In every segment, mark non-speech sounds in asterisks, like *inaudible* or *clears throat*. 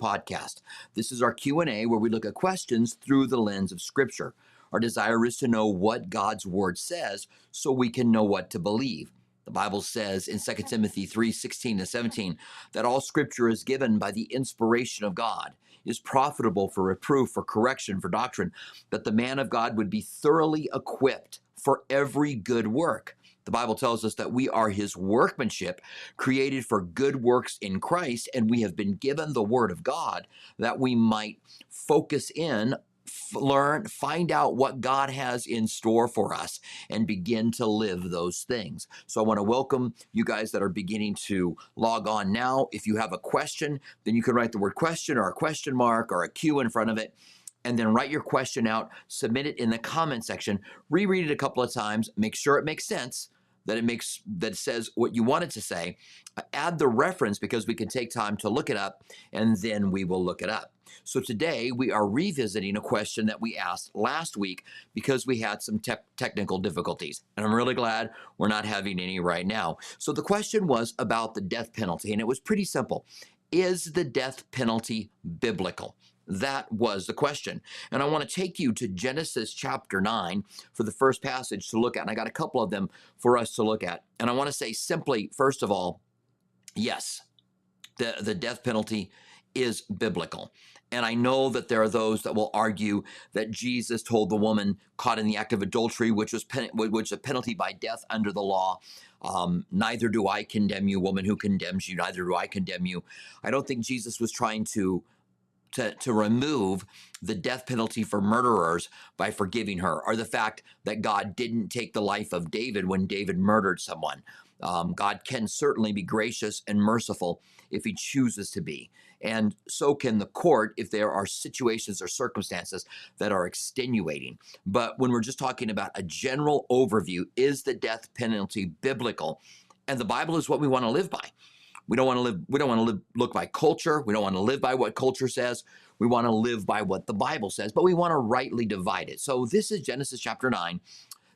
podcast. This is our Q&A where we look at questions through the lens of scripture. Our desire is to know what God's word says so we can know what to believe. The Bible says in 2 Timothy 3 16 to 17 that all scripture is given by the inspiration of God, is profitable for reproof, for correction, for doctrine, that the man of God would be thoroughly equipped for every good work. The Bible tells us that we are his workmanship, created for good works in Christ, and we have been given the word of God that we might focus in learn, find out what God has in store for us, and begin to live those things. So I want to welcome you guys that are beginning to log on now. If you have a question, then you can write the word question or a question mark or a Q in front of it. And then write your question out, submit it in the comment section, reread it a couple of times, make sure it makes sense, that it makes that says what you want it to say. Add the reference because we can take time to look it up and then we will look it up. So today we are revisiting a question that we asked last week because we had some te technical difficulties. And I'm really glad we're not having any right now. So the question was about the death penalty, and it was pretty simple. Is the death penalty biblical? That was the question. And I want to take you to Genesis chapter 9 for the first passage to look at. And I got a couple of them for us to look at. And I want to say simply, first of all, yes, the, the death penalty is biblical. And I know that there are those that will argue that Jesus told the woman caught in the act of adultery, which was pen, which a penalty by death under the law. Um, neither do I condemn you, woman who condemns you. Neither do I condemn you. I don't think Jesus was trying to to, to remove the death penalty for murderers by forgiving her, or the fact that God didn't take the life of David when David murdered someone. Um, God can certainly be gracious and merciful if he chooses to be. And so can the court if there are situations or circumstances that are extenuating. But when we're just talking about a general overview, is the death penalty biblical? And the Bible is what we want to live by. We don't want to live, we don't want to live, look by culture. We don't want to live by what culture says. We want to live by what the Bible says, but we want to rightly divide it. So this is Genesis chapter 9.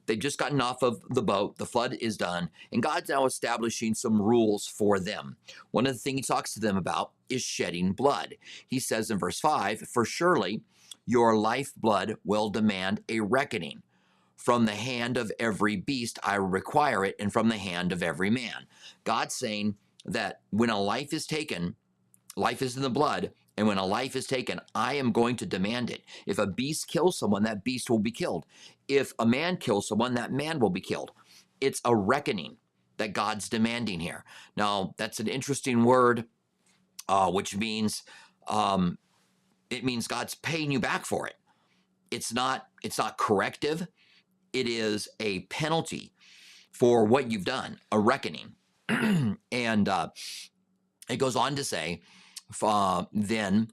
They've just gotten off of the boat. The flood is done. And God's now establishing some rules for them. One of the things he talks to them about is shedding blood. He says in verse 5 For surely your lifeblood will demand a reckoning. From the hand of every beast I require it, and from the hand of every man. God's saying that when a life is taken, life is in the blood, and when a life is taken, I am going to demand it. If a beast kills someone, that beast will be killed. If a man kills someone, that man will be killed. It's a reckoning that God's demanding here. Now, that's an interesting word, uh, which means um, it means God's paying you back for it. It's not it's not corrective. It is a penalty for what you've done, a reckoning. *clears throat* and uh, it goes on to say uh, then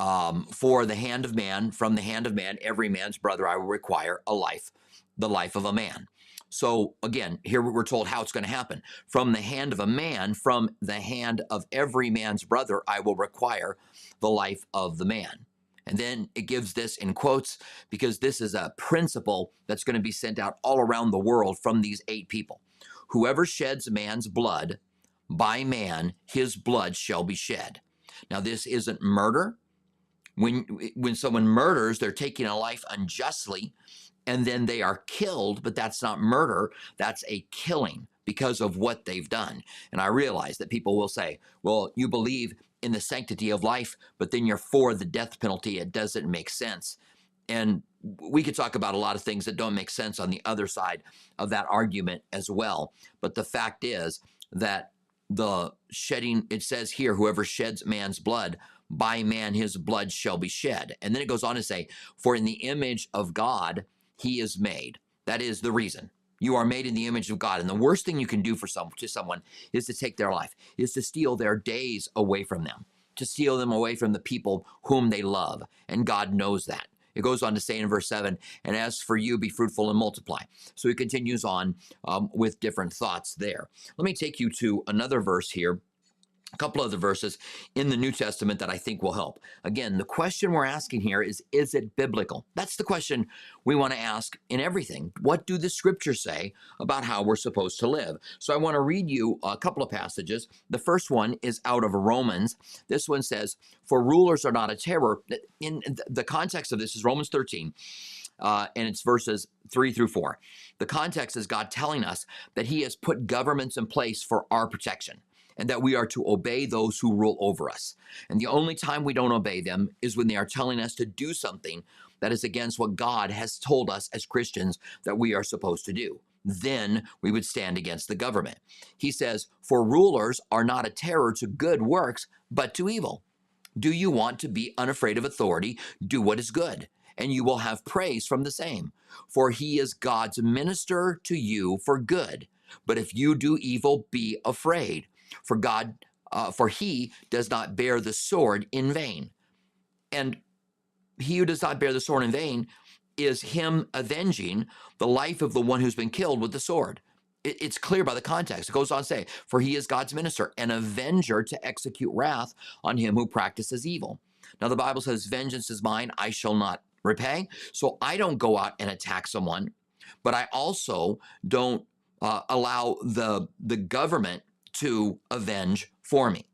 um, for the hand of man, from the hand of man, every man's brother, I will require a life, the life of a man. So again, here we're told how it's going to happen. From the hand of a man, from the hand of every man's brother, I will require the life of the man. And then it gives this in quotes because this is a principle that's going to be sent out all around the world from these eight people. Whoever sheds man's blood, by man his blood shall be shed. Now, this isn't murder. When, when someone murders, they're taking a life unjustly and then they are killed, but that's not murder. That's a killing because of what they've done. And I realize that people will say, well, you believe in the sanctity of life, but then you're for the death penalty. It doesn't make sense. And we could talk about a lot of things that don't make sense on the other side of that argument as well. But the fact is that the shedding, it says here, whoever sheds man's blood, by man his blood shall be shed. And then it goes on to say, for in the image of God he is made. That is the reason. You are made in the image of God. And the worst thing you can do for some to someone is to take their life, is to steal their days away from them, to steal them away from the people whom they love. And God knows that. It goes on to say in verse 7, and as for you, be fruitful and multiply. So he continues on um, with different thoughts there. Let me take you to another verse here a couple of other verses in the New Testament that I think will help. Again, the question we're asking here is Is it biblical? That's the question we want to ask in everything. What do the scriptures say about how we're supposed to live? So I want to read you a couple of passages. The first one is out of Romans. This one says, For rulers are not a terror. In the context of this is Romans 13. Uh, and it's verses three through four. The context is God telling us that He has put governments in place for our protection and that we are to obey those who rule over us. And the only time we don't obey them is when they are telling us to do something that is against what God has told us as Christians that we are supposed to do. Then we would stand against the government. He says, For rulers are not a terror to good works, but to evil. Do you want to be unafraid of authority? Do what is good, and you will have praise from the same. For he is God's minister to you for good. But if you do evil, be afraid for God, uh, for he does not bear the sword in vain. And he who does not bear the sword in vain is him avenging the life of the one who's been killed with the sword. It, it's clear by the context. It goes on to say, For he is God's minister, an avenger to execute wrath on him who practices evil. Now, the Bible says, Vengeance is mine, I shall not repay. So I don't go out and attack someone, but I also don't uh, allow the, the government to avenge for me.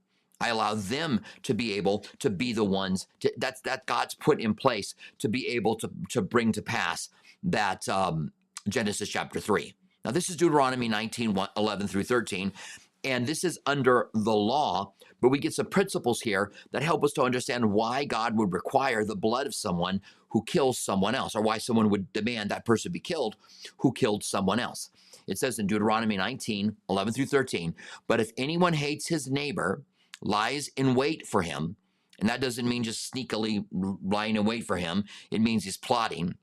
I allow them to be able to be the ones to, that's that God's put in place to be able to to bring to pass that um, Genesis chapter three. Now this is Deuteronomy 19, 11 through 13, and this is under the law, but we get some principles here that help us to understand why God would require the blood of someone who kills someone else, or why someone would demand that person be killed who killed someone else. It says in Deuteronomy 19, 11 through 13, but if anyone hates his neighbor, lies in wait for him, and that doesn't mean just sneakily lying in wait for him, it means he's plotting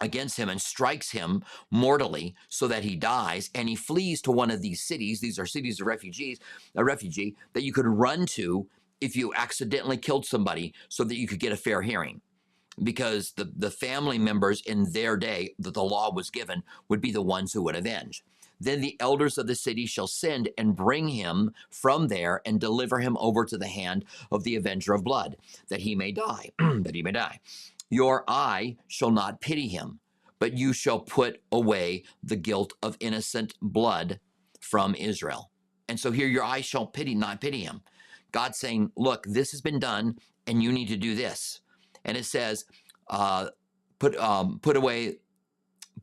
against him and strikes him mortally so that he dies and he flees to one of these cities these are cities of refugees a refugee that you could run to if you accidentally killed somebody so that you could get a fair hearing because the, the family members in their day that the law was given would be the ones who would avenge. Then the elders of the city shall send and bring him from there and deliver him over to the hand of the avenger of blood, that he may die, *clears throat* that he may die. Your eye shall not pity him, but you shall put away the guilt of innocent blood from Israel. And so here your eye shall pity, not pity him. God's saying, look, this has been done, and you need to do this and it says, uh, "Put um, put away."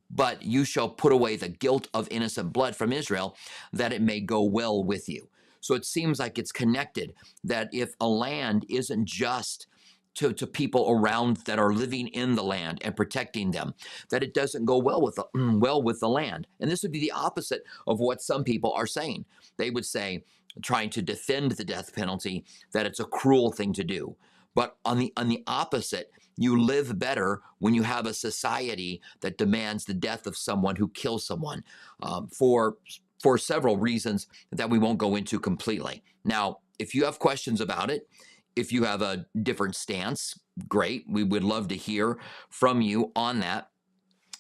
But you shall put away the guilt of innocent blood from Israel, that it may go well with you. So it seems like it's connected that if a land isn't just to, to people around that are living in the land and protecting them, that it doesn't go well with the, *clears throat* well with the land. And this would be the opposite of what some people are saying. They would say, trying to defend the death penalty, that it's a cruel thing to do. But on the on the opposite, you live better when you have a society that demands the death of someone who kills someone um, for for several reasons that we won't go into completely. Now, if you have questions about it, if you have a different stance, great. We would love to hear from you on that.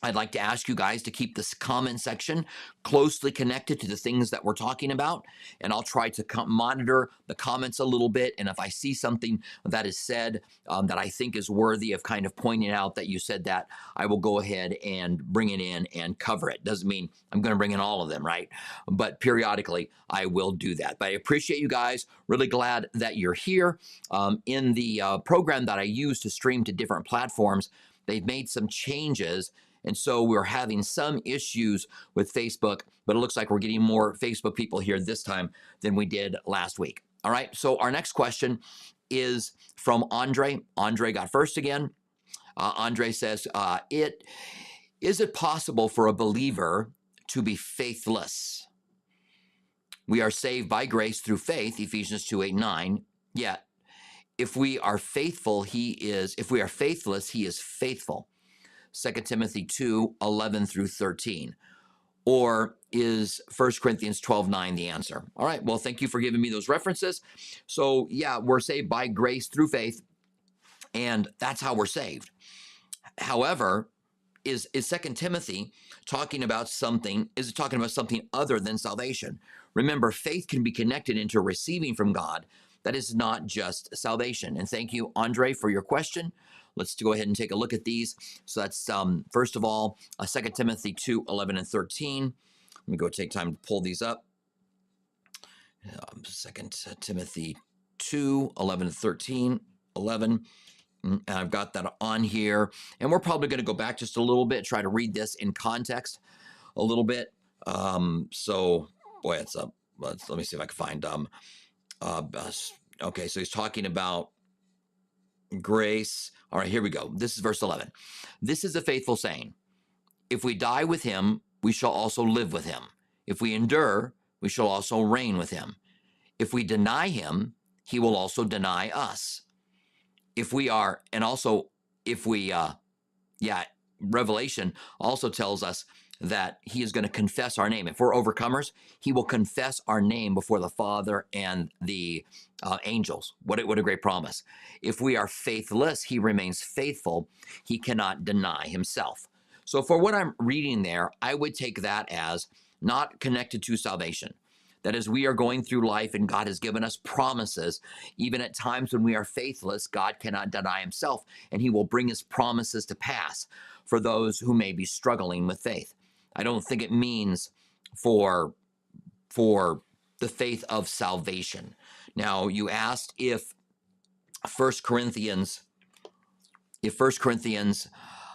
I'd like to ask you guys to keep this comment section closely connected to the things that we're talking about. And I'll try to monitor the comments a little bit. And if I see something that is said um, that I think is worthy of kind of pointing out that you said that, I will go ahead and bring it in and cover it. Doesn't mean I'm going to bring in all of them, right? But periodically, I will do that. But I appreciate you guys. Really glad that you're here. Um, in the uh, program that I use to stream to different platforms, they've made some changes and so we're having some issues with Facebook, but it looks like we're getting more Facebook people here this time than we did last week. All right, so our next question is from Andre. Andre got first again. Uh, Andre says, uh, "It is it possible for a believer to be faithless? We are saved by grace through faith, Ephesians 2 8 9. Yet, if we are faithful, he is, if we are faithless, he is faithful. 2 Timothy 2 11 through 13? Or is 1 Corinthians 12 9 the answer? All right, well, thank you for giving me those references. So, yeah, we're saved by grace through faith, and that's how we're saved. However, is is Second Timothy talking about something? Is it talking about something other than salvation? Remember, faith can be connected into receiving from God. That is not just salvation. And thank you, Andre, for your question. Let's go ahead and take a look at these. So that's um, first of all, uh, 2 Timothy 2 11 and 13. Let me go take time to pull these up. Um, 2 Timothy 2 11 and 13. 11. Mm, and I've got that on here. And we're probably going to go back just a little bit, try to read this in context a little bit. Um, so, boy, it's a, let's, let me see if I can find, um, uh, okay, so he's talking about grace. All right, here we go. This is verse 11. This is a faithful saying. If we die with him, we shall also live with him. If we endure, we shall also reign with him. If we deny him, he will also deny us if we are, and also if we, uh, yeah, Revelation also tells us that he is going to confess our name. If we're overcomers, he will confess our name before the Father and the uh, angels. What a, what a great promise. If we are faithless, he remains faithful. He cannot deny himself. So, for what I'm reading there, I would take that as not connected to salvation. That as we are going through life and God has given us promises, even at times when we are faithless, God cannot deny himself and he will bring his promises to pass for those who may be struggling with faith. I don't think it means for for the faith of salvation. Now, you asked if First Corinthians if First Corinthians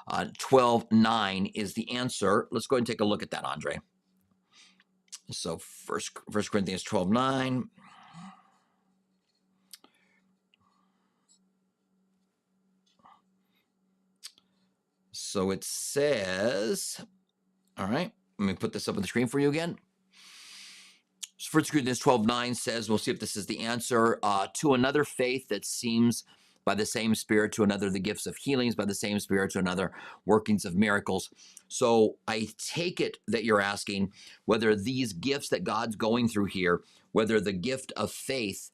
uh, 12 9 is the answer. Let's go ahead and take a look at that, Andre. So first, first Corinthians 12, 9. So it says, all right, let me put this up on the screen for you again. So First Corinthians 12, 9 says, we'll see if this is the answer, uh, to another faith that seems by the same Spirit, to another the gifts of healings, by the same Spirit, to another workings of miracles. So I take it that you're asking whether these gifts that God's going through here, whether the gift of faith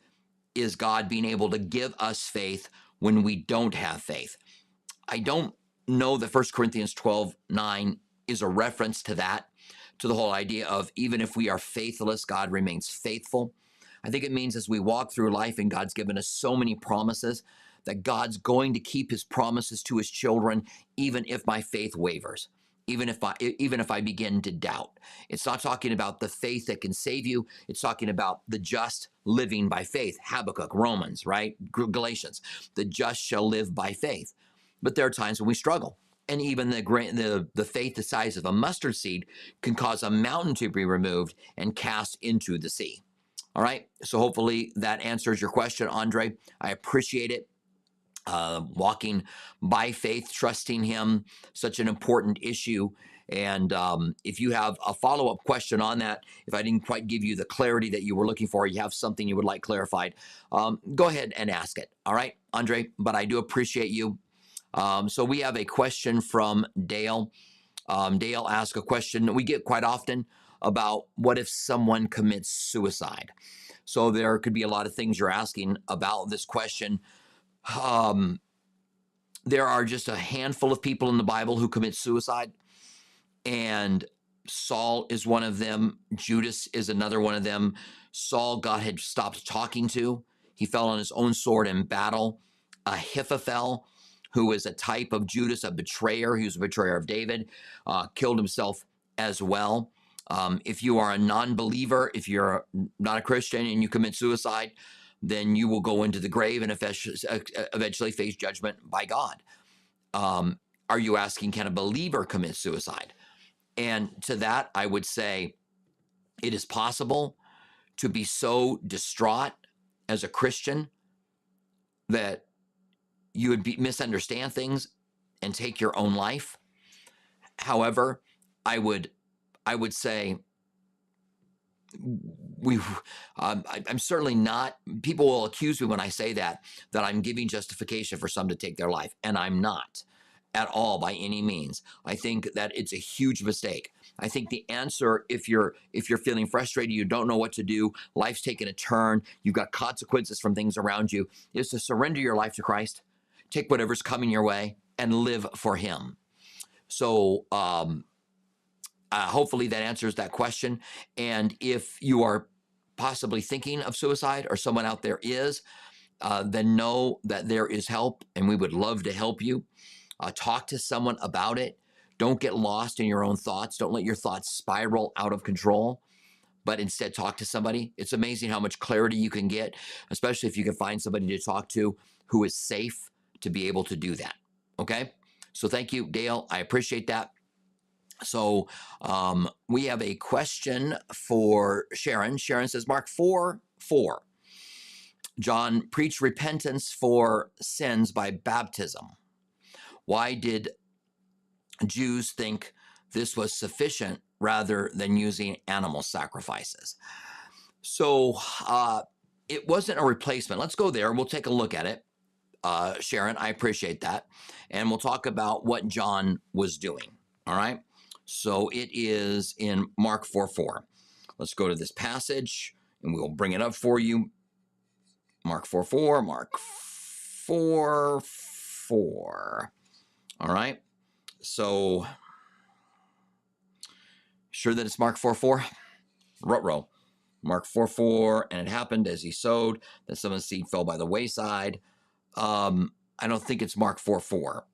is God being able to give us faith when we don't have faith. I don't know that 1 Corinthians 12 9 is a reference to that, to the whole idea of even if we are faithless, God remains faithful. I think it means as we walk through life and God's given us so many promises that God's going to keep his promises to his children, even if my faith wavers. Even if I even if I begin to doubt, it's not talking about the faith that can save you. It's talking about the just living by faith. Habakkuk, Romans, right? Galatians, the just shall live by faith. But there are times when we struggle, and even the the the faith the size of a mustard seed can cause a mountain to be removed and cast into the sea. All right. So hopefully that answers your question, Andre. I appreciate it uh, walking by faith, trusting Him, such an important issue. And um, if you have a follow up question on that, if I didn't quite give you the clarity that you were looking for, you have something you would like clarified, um, go ahead and ask it. All right, Andre, but I do appreciate you. Um, so we have a question from Dale. Um, Dale asked a question we get quite often about what if someone commits suicide? So there could be a lot of things you're asking about this question. Um, there are just a handful of people in the Bible who commit suicide, and Saul is one of them. Judas is another one of them. Saul, God had stopped talking to. He fell on his own sword in battle. Ahithophel, who is a type of Judas, a betrayer, he was a betrayer of David, uh, killed himself as well. Um, if you are a non believer, if you're not a Christian and you commit suicide, then you will go into the grave and eventually face judgment by God. Um, are you asking, can a believer commit suicide? And to that, I would say it is possible to be so distraught as a Christian that you would be, misunderstand things and take your own life. However, I would I would say we um, I, am certainly not people will accuse me when i say that that i'm giving justification for some to take their life and i'm not at all by any means i think that it's a huge mistake i think the answer if you're if you're feeling frustrated you don't know what to do life's taken a turn you've got consequences from things around you is to surrender your life to christ take whatever's coming your way and live for him so um uh, hopefully that answers that question. And if you are possibly thinking of suicide or someone out there is, uh, then know that there is help and we would love to help you. Uh, talk to someone about it. Don't get lost in your own thoughts. Don't let your thoughts spiral out of control, but instead talk to somebody. It's amazing how much clarity you can get, especially if you can find somebody to talk to who is safe to be able to do that. Okay? So thank you, Dale. I appreciate that. So um, we have a question for Sharon. Sharon says, Mark 4 4. John preached repentance for sins by baptism. Why did Jews think this was sufficient rather than using animal sacrifices? So uh, it wasn't a replacement. Let's go there. We'll take a look at it. Uh, Sharon, I appreciate that. And we'll talk about what John was doing. All right. So it is in Mark 4 4. Let's go to this passage and we'll bring it up for you. Mark 4 4, Mark 4 4. All right. So, sure that it's Mark 4 4? row. Mark 4 4, and it happened as he sowed that some of the seed fell by the wayside. Um, I don't think it's Mark 4 4.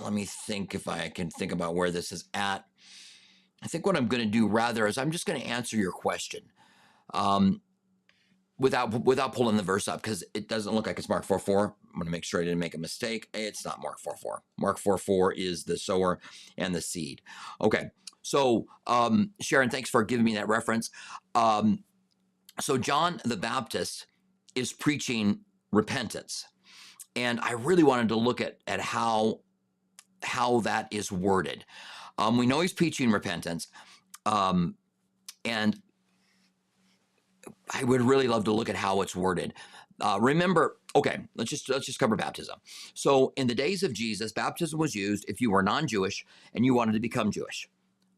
Let me think if I can think about where this is at. I think what I'm going to do rather is I'm just going to answer your question um, without without pulling the verse up because it doesn't look like it's Mark 4 4. I'm going to make sure I didn't make a mistake. It's not Mark 4 4. Mark 4 4 is the sower and the seed. Okay. So, um, Sharon, thanks for giving me that reference. Um, so, John the Baptist is preaching repentance. And I really wanted to look at, at how, how that is worded. Um, we know he's preaching repentance. Um, and I would really love to look at how it's worded. Uh, remember, okay, let's just let's just cover baptism. So, in the days of Jesus, baptism was used if you were non-Jewish and you wanted to become Jewish,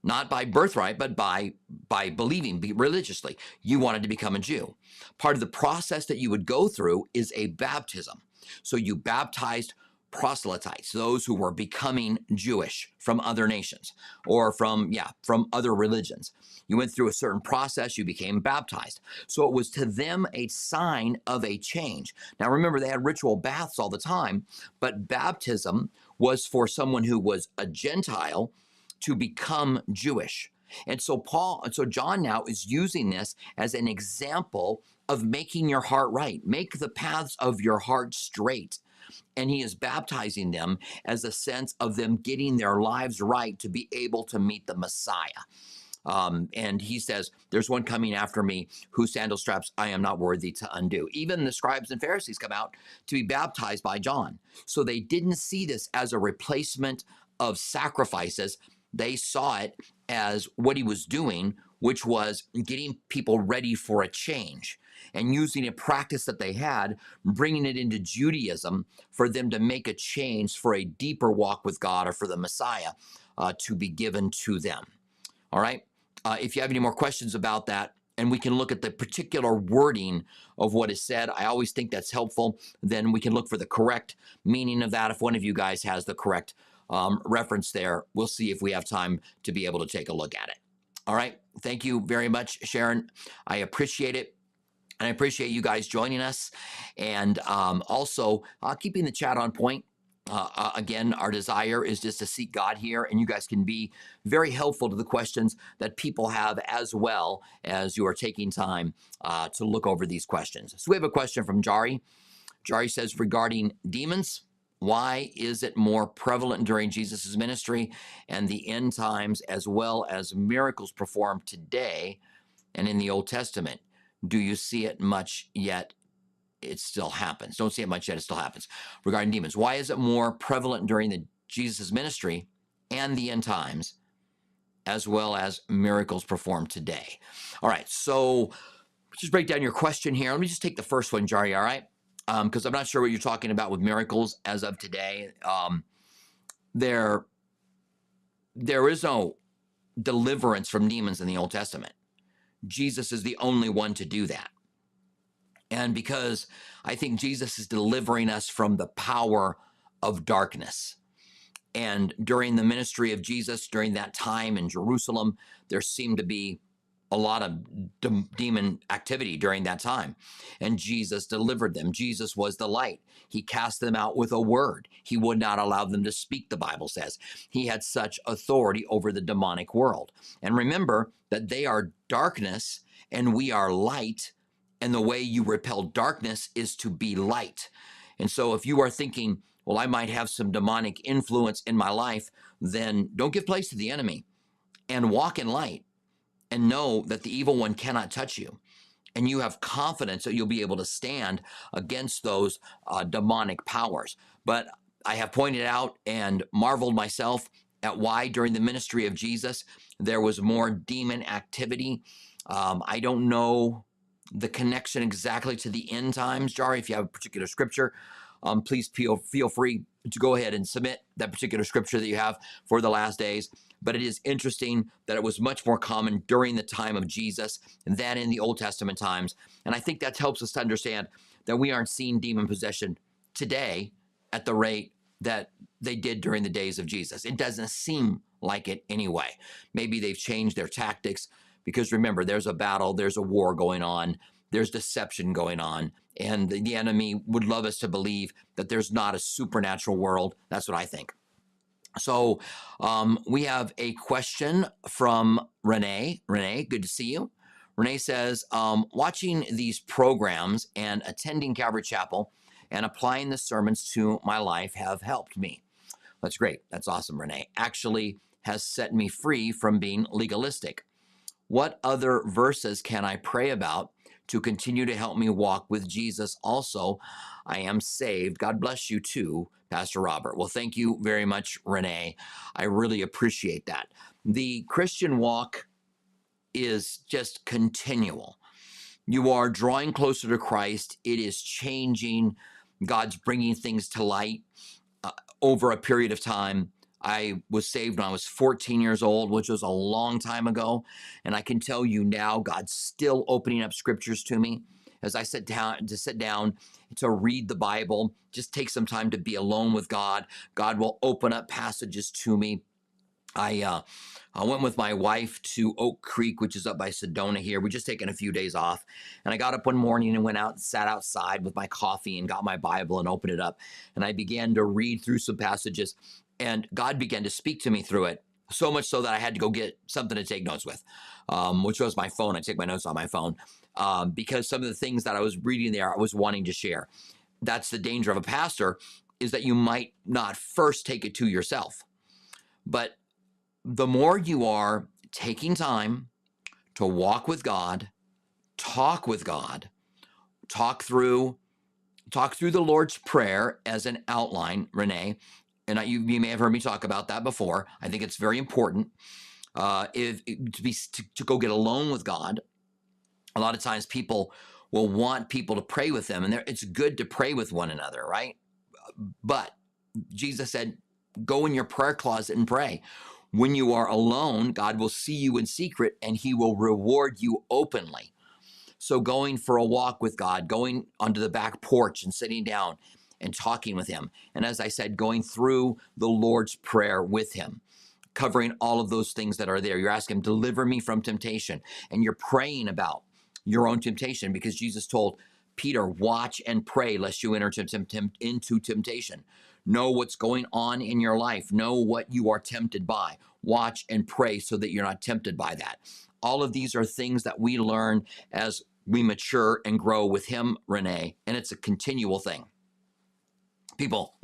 not by birthright, but by by believing be religiously. You wanted to become a Jew. Part of the process that you would go through is a baptism. So you baptized proselytes, those who were becoming Jewish from other nations or from, yeah, from other religions. You went through a certain process, you became baptized. So it was to them a sign of a change. Now remember, they had ritual baths all the time, but baptism was for someone who was a Gentile to become Jewish. And so Paul, and so John now is using this as an example of making your heart right. Make the paths of your heart straight and he is baptizing them as a sense of them getting their lives right to be able to meet the Messiah. Um, and he says, There's one coming after me whose sandal straps I am not worthy to undo. Even the scribes and Pharisees come out to be baptized by John. So they didn't see this as a replacement of sacrifices. They saw it as what he was doing, which was getting people ready for a change and using a practice that they had, bringing it into Judaism for them to make a change for a deeper walk with God or for the Messiah uh, to be given to them. All right. Uh, if you have any more questions about that, and we can look at the particular wording of what is said. I always think that's helpful. Then we can look for the correct meaning of that. If one of you guys has the correct um, reference there, we'll see if we have time to be able to take a look at it. All right. Thank you very much, Sharon. I appreciate it. And I appreciate you guys joining us and um, also uh, keeping the chat on point. Uh, uh, again, our desire is just to seek God here, and you guys can be very helpful to the questions that people have as well as you are taking time uh, to look over these questions. So, we have a question from Jari. Jari says regarding demons, why is it more prevalent during Jesus' ministry and the end times, as well as miracles performed today and in the Old Testament? Do you see it much yet? It still happens. Don't see it much yet. It still happens. Regarding demons, why is it more prevalent during the Jesus' ministry and the end times, as well as miracles performed today? All right. So just break down your question here. Let me just take the first one, Jari. All right, because um, I'm not sure what you're talking about with miracles as of today. Um, there, there is no deliverance from demons in the Old Testament. Jesus is the only one to do that. And because I think Jesus is delivering us from the power of darkness. And during the ministry of Jesus, during that time in Jerusalem, there seemed to be a lot of de- demon activity during that time. And Jesus delivered them. Jesus was the light. He cast them out with a word. He would not allow them to speak, the Bible says. He had such authority over the demonic world. And remember that they are darkness and we are light. And the way you repel darkness is to be light. And so if you are thinking, well, I might have some demonic influence in my life, then don't give place to the enemy and walk in light and know that the evil one cannot touch you. And you have confidence that you'll be able to stand against those uh, demonic powers. But I have pointed out and marveled myself at why during the ministry of Jesus there was more demon activity. Um, I don't know the connection exactly to the end times, Jari. If you have a particular scripture, um, please feel, feel free to go ahead and submit that particular scripture that you have for the last days. But it is interesting that it was much more common during the time of Jesus than in the Old Testament times. And I think that helps us to understand that we aren't seeing demon possession today at the rate that they did during the days of Jesus. It doesn't seem like it anyway. Maybe they've changed their tactics because remember, there's a battle, there's a war going on, there's deception going on. And the, enemy would love us to believe that there's not a supernatural world. That's what I think. So um, we have a question from Renee. Renee, good to see you. Renee says, um, watching these programs and attending Calvary Chapel and applying the sermons to my life have helped me. That's great. That's awesome, Renee. Actually, has set me free from being legalistic. What other verses can I pray about to continue to help me walk with Jesus. Also, I am saved. God bless you too, Pastor Robert. Well, thank you very much, Renee. I really appreciate that. The Christian walk is just continual. You are drawing closer to Christ, it is changing. God's bringing things to light uh, over a period of time. I was saved when I was 14 years old, which was a long time ago. And I can tell you now, God's still opening up scriptures to me. As I sit down to sit down to read the Bible, just take some time to be alone with God. God will open up passages to me. I uh, I went with my wife to Oak Creek, which is up by Sedona here. We just taken a few days off. And I got up one morning and went out and sat outside with my coffee and got my Bible and opened it up. And I began to read through some passages and God began to speak to me through it. So much so that I had to go get something to take notes with, um, which was my phone. I take my notes on my phone um, because some of the things that I was reading there, I was wanting to share. That's the danger of a pastor is that you might not first take it to yourself. But the more you are taking time to walk with God, talk with God, talk through talk through the Lord's prayer as an outline, Renee, and you, you may have heard me talk about that before. I think it's very important uh, if, to be to, to go get alone with God. A lot of times, people will want people to pray with them, and it's good to pray with one another, right? But Jesus said, "Go in your prayer closet and pray." When you are alone, God will see you in secret, and He will reward you openly. So, going for a walk with God, going onto the back porch and sitting down and talking with him. And as I said, going through the Lord's Prayer with him, covering all of those things that are there. You're asking him, deliver me from temptation. And you're praying about your own temptation because Jesus told Peter, watch and pray lest you enter into temptation. Know what's going on in your life. Know what you are tempted by. Watch and pray so that you're not tempted by that. All of these are things that we learn as we mature and grow with Him, Renee, and it's a continual thing people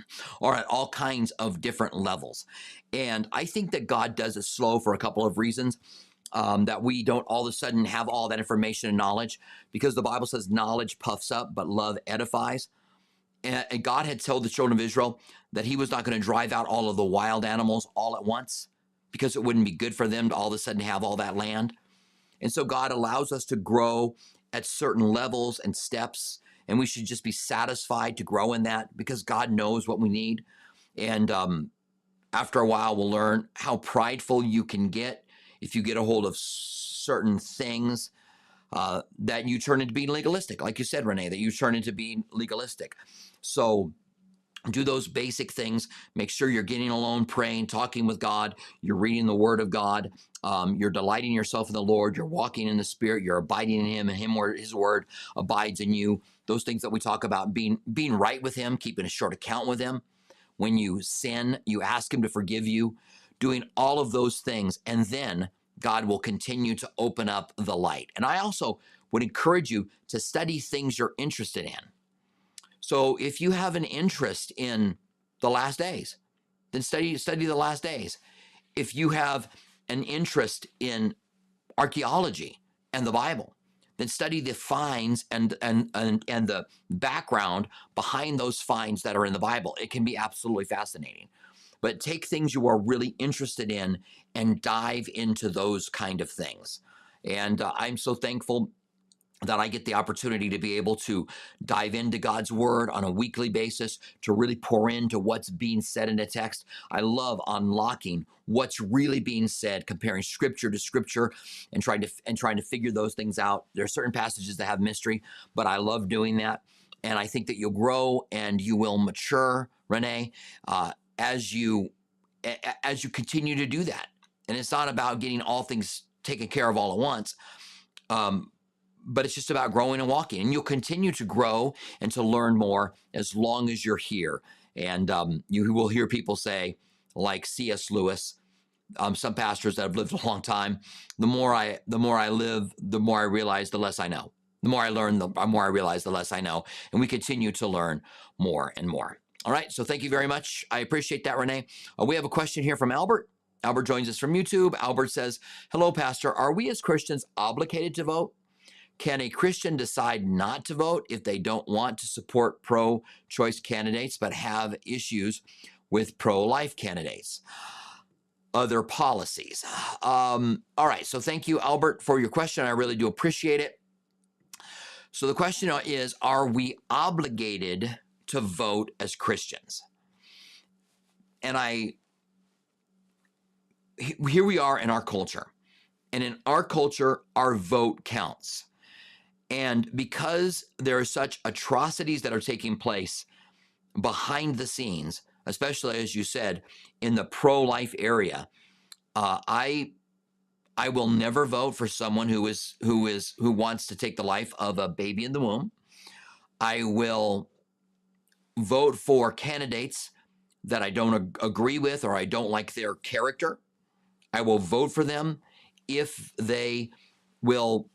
are at all kinds of different levels. And I think that God does it slow for a couple of reasons. Um, that we don't all of a sudden have all that information and knowledge because the Bible says knowledge puffs up, but love edifies. And, and God had told the children of Israel that He was not going to drive out all of the wild animals all at once because it wouldn't be good for them to all of a sudden have all that land. And so God allows us to grow at certain levels and steps and we should just be satisfied to grow in that because God knows what we need. And um, after a while, we'll learn how prideful you can get if you get a hold of certain things uh, that you turn into being legalistic. Like you said, Renee, that you turn into being legalistic. So do those basic things. Make sure you're getting alone, praying, talking with God. You're reading the Word of God. Um, you're delighting yourself in the Lord. You're walking in the Spirit. You're abiding in Him, and Him, where His Word abides in you. Those things that we talk about being being right with Him, keeping a short account with Him. When you sin, you ask Him to forgive you. Doing all of those things, and then God will continue to open up the light. And I also would encourage you to study things you're interested in. So if you have an interest in the last days, then study study the last days. If you have an interest in archaeology and the Bible, then study the finds and and and, and the background behind those finds that are in the Bible. It can be absolutely fascinating. But take things you are really interested in and dive into those kind of things. And uh, I'm so thankful that I get the opportunity to be able to dive into God's word on a weekly basis, to really pour into what's being said in a text. I love unlocking what's really being said, comparing scripture to scripture and trying to and trying to figure those things out. There are certain passages that have mystery, but I love doing that. And I think that you'll grow and you will mature, Renee, uh, as you as you continue to do that. And it's not about getting all things taken care of all at once. Um, but it's just about growing and walking. And you'll continue to grow and to learn more as long as you're here. And um, you will hear people say, like C.S. Lewis, um, some pastors that have lived *laughs* a long time, the more I the more I live, the more I realize, the less I know. The more I learn, the more I realize, the less I know. And we continue to learn more and more. All right. So thank you very much. I appreciate that, Renee. Uh, we have a question here from Albert. Albert joins us from YouTube. Albert says, Hello, Pastor. Are we as Christians obligated to vote? Can a Christian decide not to vote if they don't want to support pro choice candidates but have issues with pro life candidates? Other policies. Um, all right, so thank you, Albert, for your question. I really do appreciate it. So the question is Are we obligated to vote as Christians? And I, here we are in our culture. And in our culture, our vote counts. And because there are such atrocities that are taking place behind the scenes, especially as you said, in the pro-life area, uh, I I will never vote for someone who is who is who wants to take the life of a baby in the womb. I will vote for candidates that I don't ag- agree with or I don't like their character. I will vote for them if they will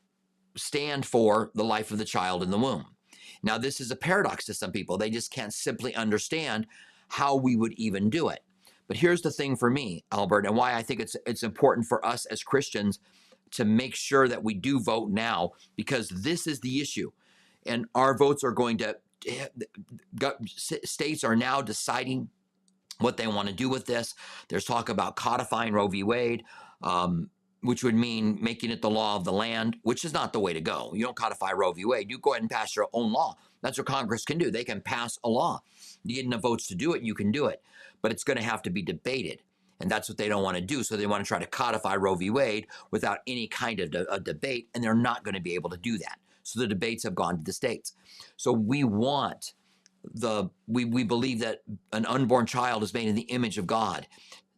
stand for the life of the child in the womb. Now, this is a paradox to some people. They just can't simply understand how we would even do it. But here's the thing for me, Albert, and why I think it's it's important for us as Christians to make sure that we do vote now because this is the issue. And our votes are going to states are now deciding what they want to do with this. There's talk about codifying Roe v. Wade. Um, which would mean making it the law of the land, which is not the way to go. You don't codify Roe v. Wade. You go ahead and pass your own law. That's what Congress can do. They can pass a law. You get enough votes to do it, you can do it. But it's going to have to be debated. And that's what they don't want to do. So they want to try to codify Roe v. Wade without any kind of de- a debate, and they're not going to be able to do that. So the debates have gone to the states. So we want the we we believe that an unborn child is made in the image of God.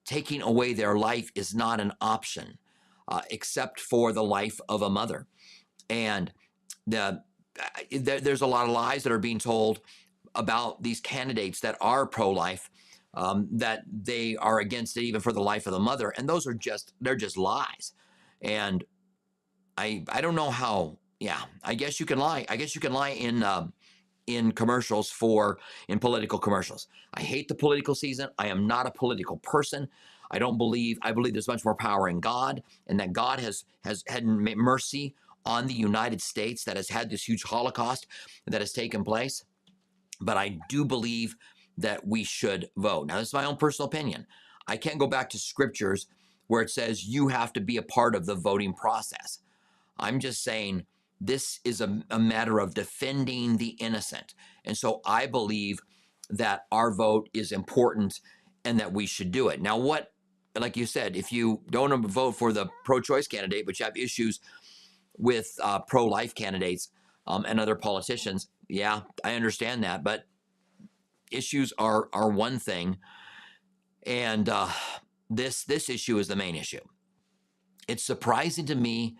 Taking away their life is not an option uh, except for the life of a mother. And the, uh, there, there's a lot of lies that are being told about these candidates that are pro-life, um, that they are against it even for the life of the mother, and those are just they're just lies. And I I don't know how. Yeah, I guess you can lie. I guess you can lie in. Um, in commercials for in political commercials. I hate the political season. I am not a political person. I don't believe, I believe there's much more power in God and that God has, has had mercy on the United States that has had this huge Holocaust that has taken place. But I do believe that we should vote. Now, this is my own personal opinion. I can't go back to scriptures where it says you have to be a part of the voting process. I'm just saying this is a, a matter of defending the innocent. And so I believe that our vote is important and that we should do it. Now, what like you said, if you don't vote for the pro-choice candidate, but you have issues with uh, pro-life candidates um, and other politicians, yeah, I understand that. But issues are are one thing, and uh, this this issue is the main issue. It's surprising to me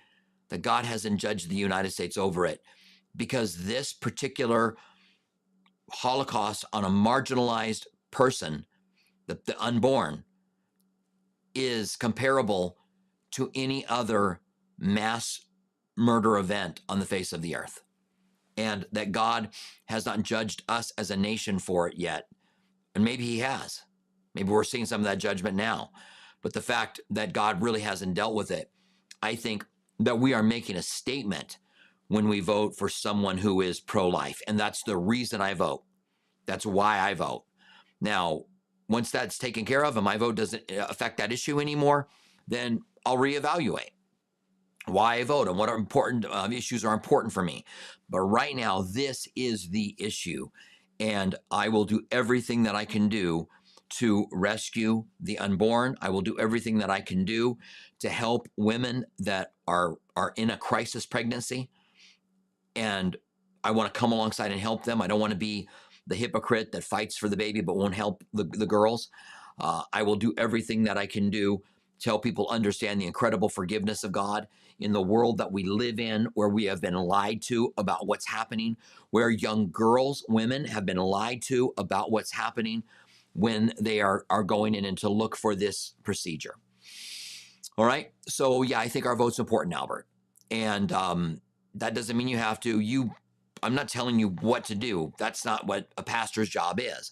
that God hasn't judged the United States over it, because this particular Holocaust on a marginalized person, the, the unborn, is comparable to any other mass murder event on the face of the earth. And that God has not judged us as a nation for it yet. And maybe He has. Maybe we're seeing some of that judgment now. But the fact that God really hasn't dealt with it, I think that we are making a statement when we vote for someone who is pro life. And that's the reason I vote. That's why I vote. Now, once that's taken care of and my vote doesn't uh, affect that issue anymore, then I'll reevaluate why I vote and what are important um, issues are important for me. But right now, this is the issue. And I will do everything that I can do to rescue the unborn. I will do everything that I can do to help women that are, are in a crisis pregnancy. And I want to come alongside and help them. I don't want to be the hypocrite that fights for the baby but won't help the, the girls. Uh, I will do everything that I can do to help people understand the incredible forgiveness of God in the world that we live in, where we have been lied to about what's happening, where young girls, women have been lied to about what's happening when they are, are going in and to look for this procedure. All right. So, yeah, I think our vote's important, Albert. And um, that doesn't mean you have to. You I'm not telling you what to do. That's not what a pastor's job is.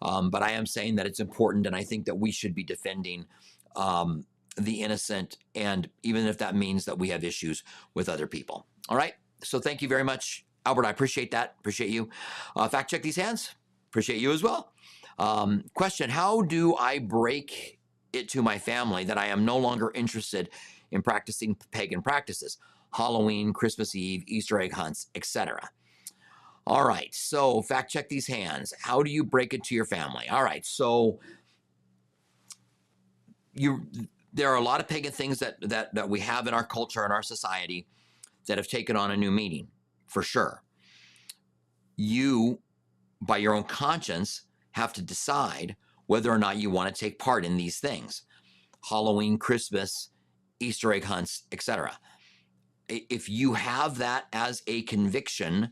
Um, but I am saying that it's important, and I think that we should be defending um, the innocent, and even if that means that we have issues with other people. All right. So thank you very much, Albert. I appreciate that. Appreciate you. Uh, fact check these hands. Appreciate you as well. Um, question How do I break it to my family that I am no longer interested in practicing pagan practices? Halloween, Christmas Eve, Easter egg hunts, etc. All right, so fact check these hands. How do you break it to your family? All right, so you there are a lot of pagan things that that that we have in our culture and our society that have taken on a new meaning, for sure. You, by your own conscience, have to decide whether or not you want to take part in these things. Halloween, Christmas, Easter egg hunts, etc. If you have that as a conviction,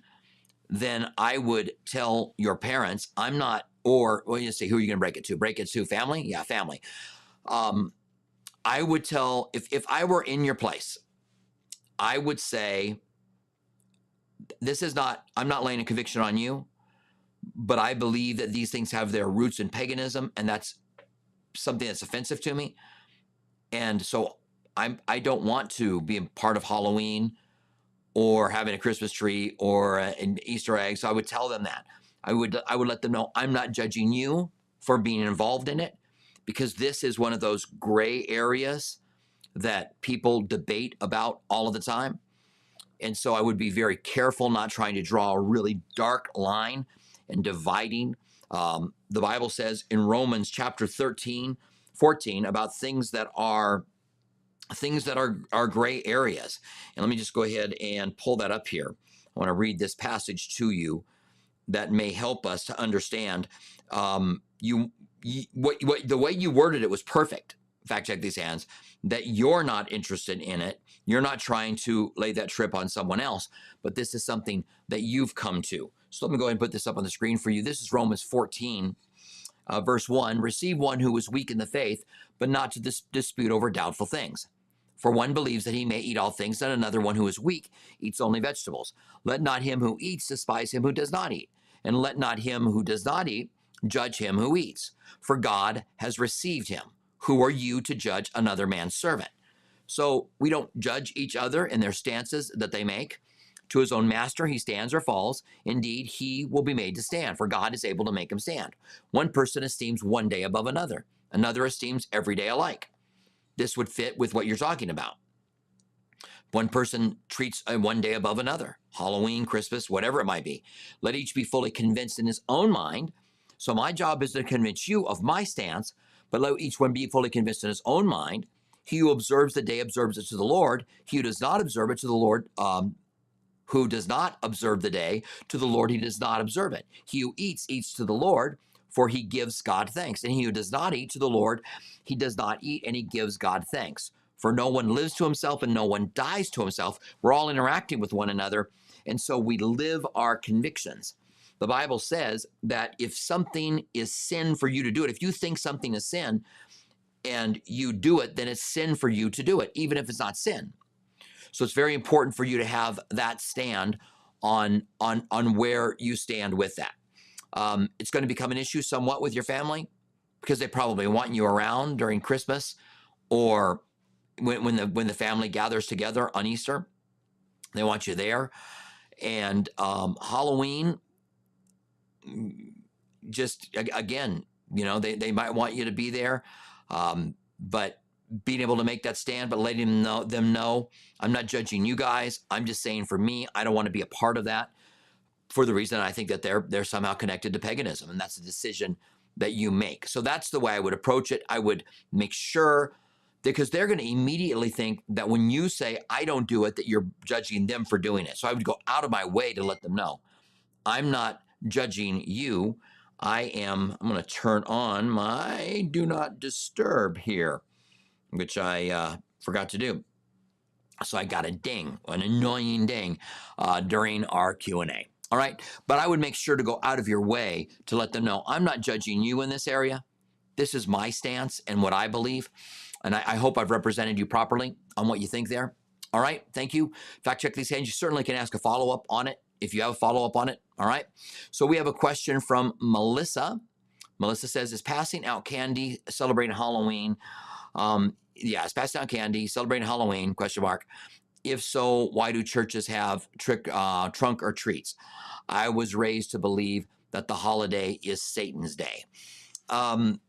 then I would tell your parents, I'm not, or well, you say, who are you going to break it to? Break it to family? Yeah, family. Um, I would tell, if, if I were in your place, I would say, this is not, I'm not laying a conviction on you, but I believe that these things have their roots in paganism, and that's something that's offensive to me. And so I'm, I don't want to be a part of Halloween or having a Christmas tree or an Easter egg. So I would tell them that. I would I would let them know I'm not judging you for being involved in it because this is one of those gray areas that people debate about all of the time. And so I would be very careful not trying to draw a really dark line and dividing. Um, the Bible says in Romans chapter 13, 14 about things that are things that are, are gray areas. And let me just go ahead and pull that up here. I want to read this passage to you that may help us to understand. Um, you, you what, what the way you worded it was perfect. Fact check these hands. That you're not interested in it. You're not trying to lay that trip on someone else, but this is something that you've come to. So let me go ahead and put this up on the screen for you. This is Romans 14, uh, verse 1. Receive one who is weak in the faith, but not to dis- dispute over doubtful things. For one believes that he may eat all things, and another one who is weak eats only vegetables. Let not him who eats despise him who does not eat, and let not him who does not eat judge him who eats. For God has received him. Who are you to judge another man's servant? So we don't judge each other in their stances that they make. To his own master he stands or falls. Indeed, he will be made to stand, for God is able to make him stand. One person esteems one day above another, another esteems every day alike this would fit with what you're talking about. One person treats one day above another, Halloween, Christmas, whatever it might be. Let each be fully convinced in his own mind. So my job is to convince you of my stance, but let each one be fully convinced in his own mind. He who observes the day observes it to the Lord. He who does not observe it to the Lord, um, who does not observe the day, to the Lord he does not observe it. He who eats, eats to the Lord, for he gives God thanks. And he who does not eat to the Lord, he does not eat, and he gives God thanks. For no one lives to himself and no one dies to himself. We're all interacting with one another. And so we live our convictions. The Bible says that if something is sin for you to do it, if you think something is sin and you do it, then it's sin for you to do it, even if it's not sin. So it's very important for you to have that stand on on on where you stand with that. Um, it's going to become an issue somewhat with your family because they probably want you around during Christmas or when, when the when the family gathers together on Easter. They want you there, and um, Halloween. Just again, you know, they, they might want you to be there, um, but being able to make that stand, but letting them know, them know I'm not judging you guys. I'm just saying for me, I don't want to be a part of that for the reason I think that they're they're somehow connected to paganism, and that's a decision that you make. So that's the way I would approach it. I would make sure because they're going to immediately think that when you say I don't do it, that you're judging them for doing it. So I would go out of my way to let them know I'm not judging you. I am. I'm going to turn on my do not disturb here which I uh, forgot to do. So I got a ding, an annoying ding uh, during our Q&A. All right, but I would make sure to go out of your way to let them know I'm not judging you in this area. This is my stance and what I believe. And I, I hope I've represented you properly on what you think there. All right, thank you. Fact check these hands. You certainly can ask a follow up on it if you have a follow up on it. All right. So we have a question from Melissa. Melissa says, Is passing out candy celebrating Halloween um, yes, pass out candy, celebrating Halloween? Question mark. If so, why do churches have trick, uh, trunk or treats? I was raised to believe that the holiday is Satan's day. Um,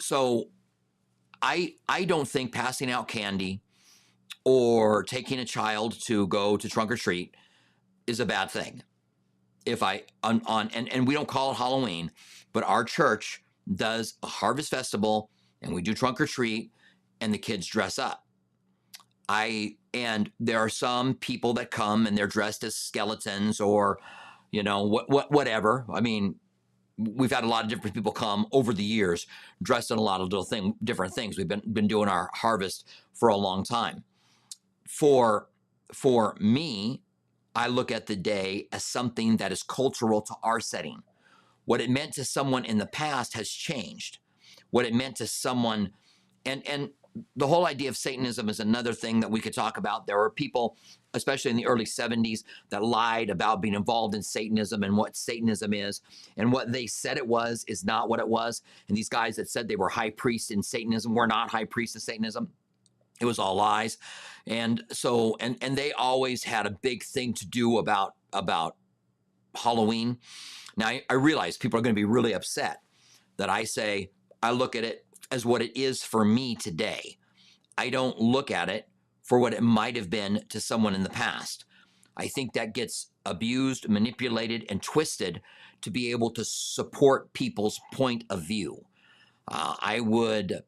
so, I I don't think passing out candy or taking a child to go to trunk or treat is a bad thing. If I on, on and and we don't call it Halloween, but our church does a harvest festival and we do trunk or treat and the kids dress up. I and there are some people that come and they're dressed as skeletons or you know what what whatever. I mean, we've had a lot of different people come over the years dressed in a lot of little thing different things. We've been been doing our harvest for a long time. For for me, I look at the day as something that is cultural to our setting. What it meant to someone in the past has changed. What it meant to someone, and and the whole idea of Satanism is another thing that we could talk about. There were people, especially in the early 70s, that lied about being involved in Satanism and what Satanism is. And what they said it was is not what it was. And these guys that said they were high priests in Satanism were not high priests in Satanism. It was all lies. And so, and and they always had a big thing to do about about Halloween. Now, I, I realize people are going to be really upset that I say I look at it as what it is for me today. I don't look at it for what it might have been to someone in the past. I think that gets abused, manipulated, and twisted to be able to support people's point of view. Uh, I would